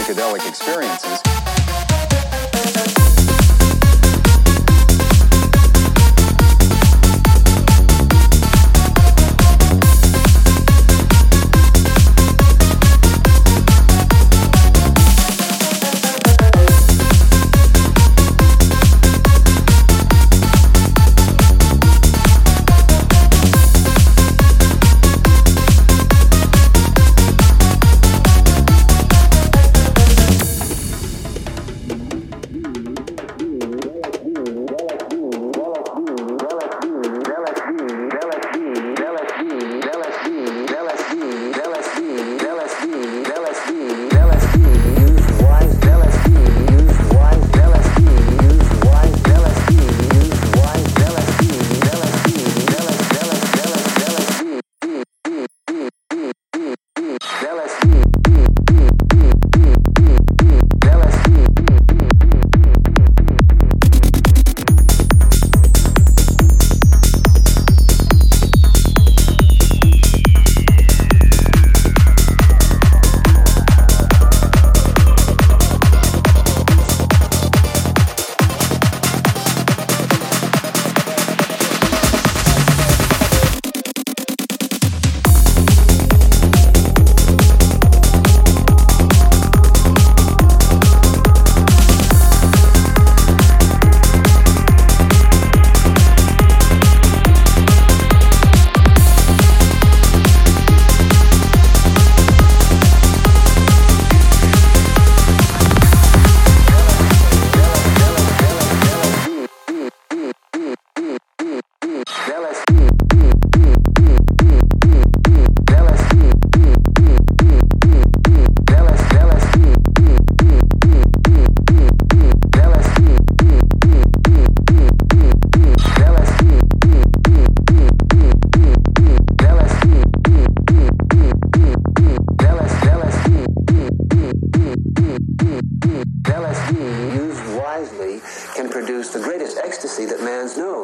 psychedelic experiences. LSD, used wisely, can produce the greatest ecstasy that man knows.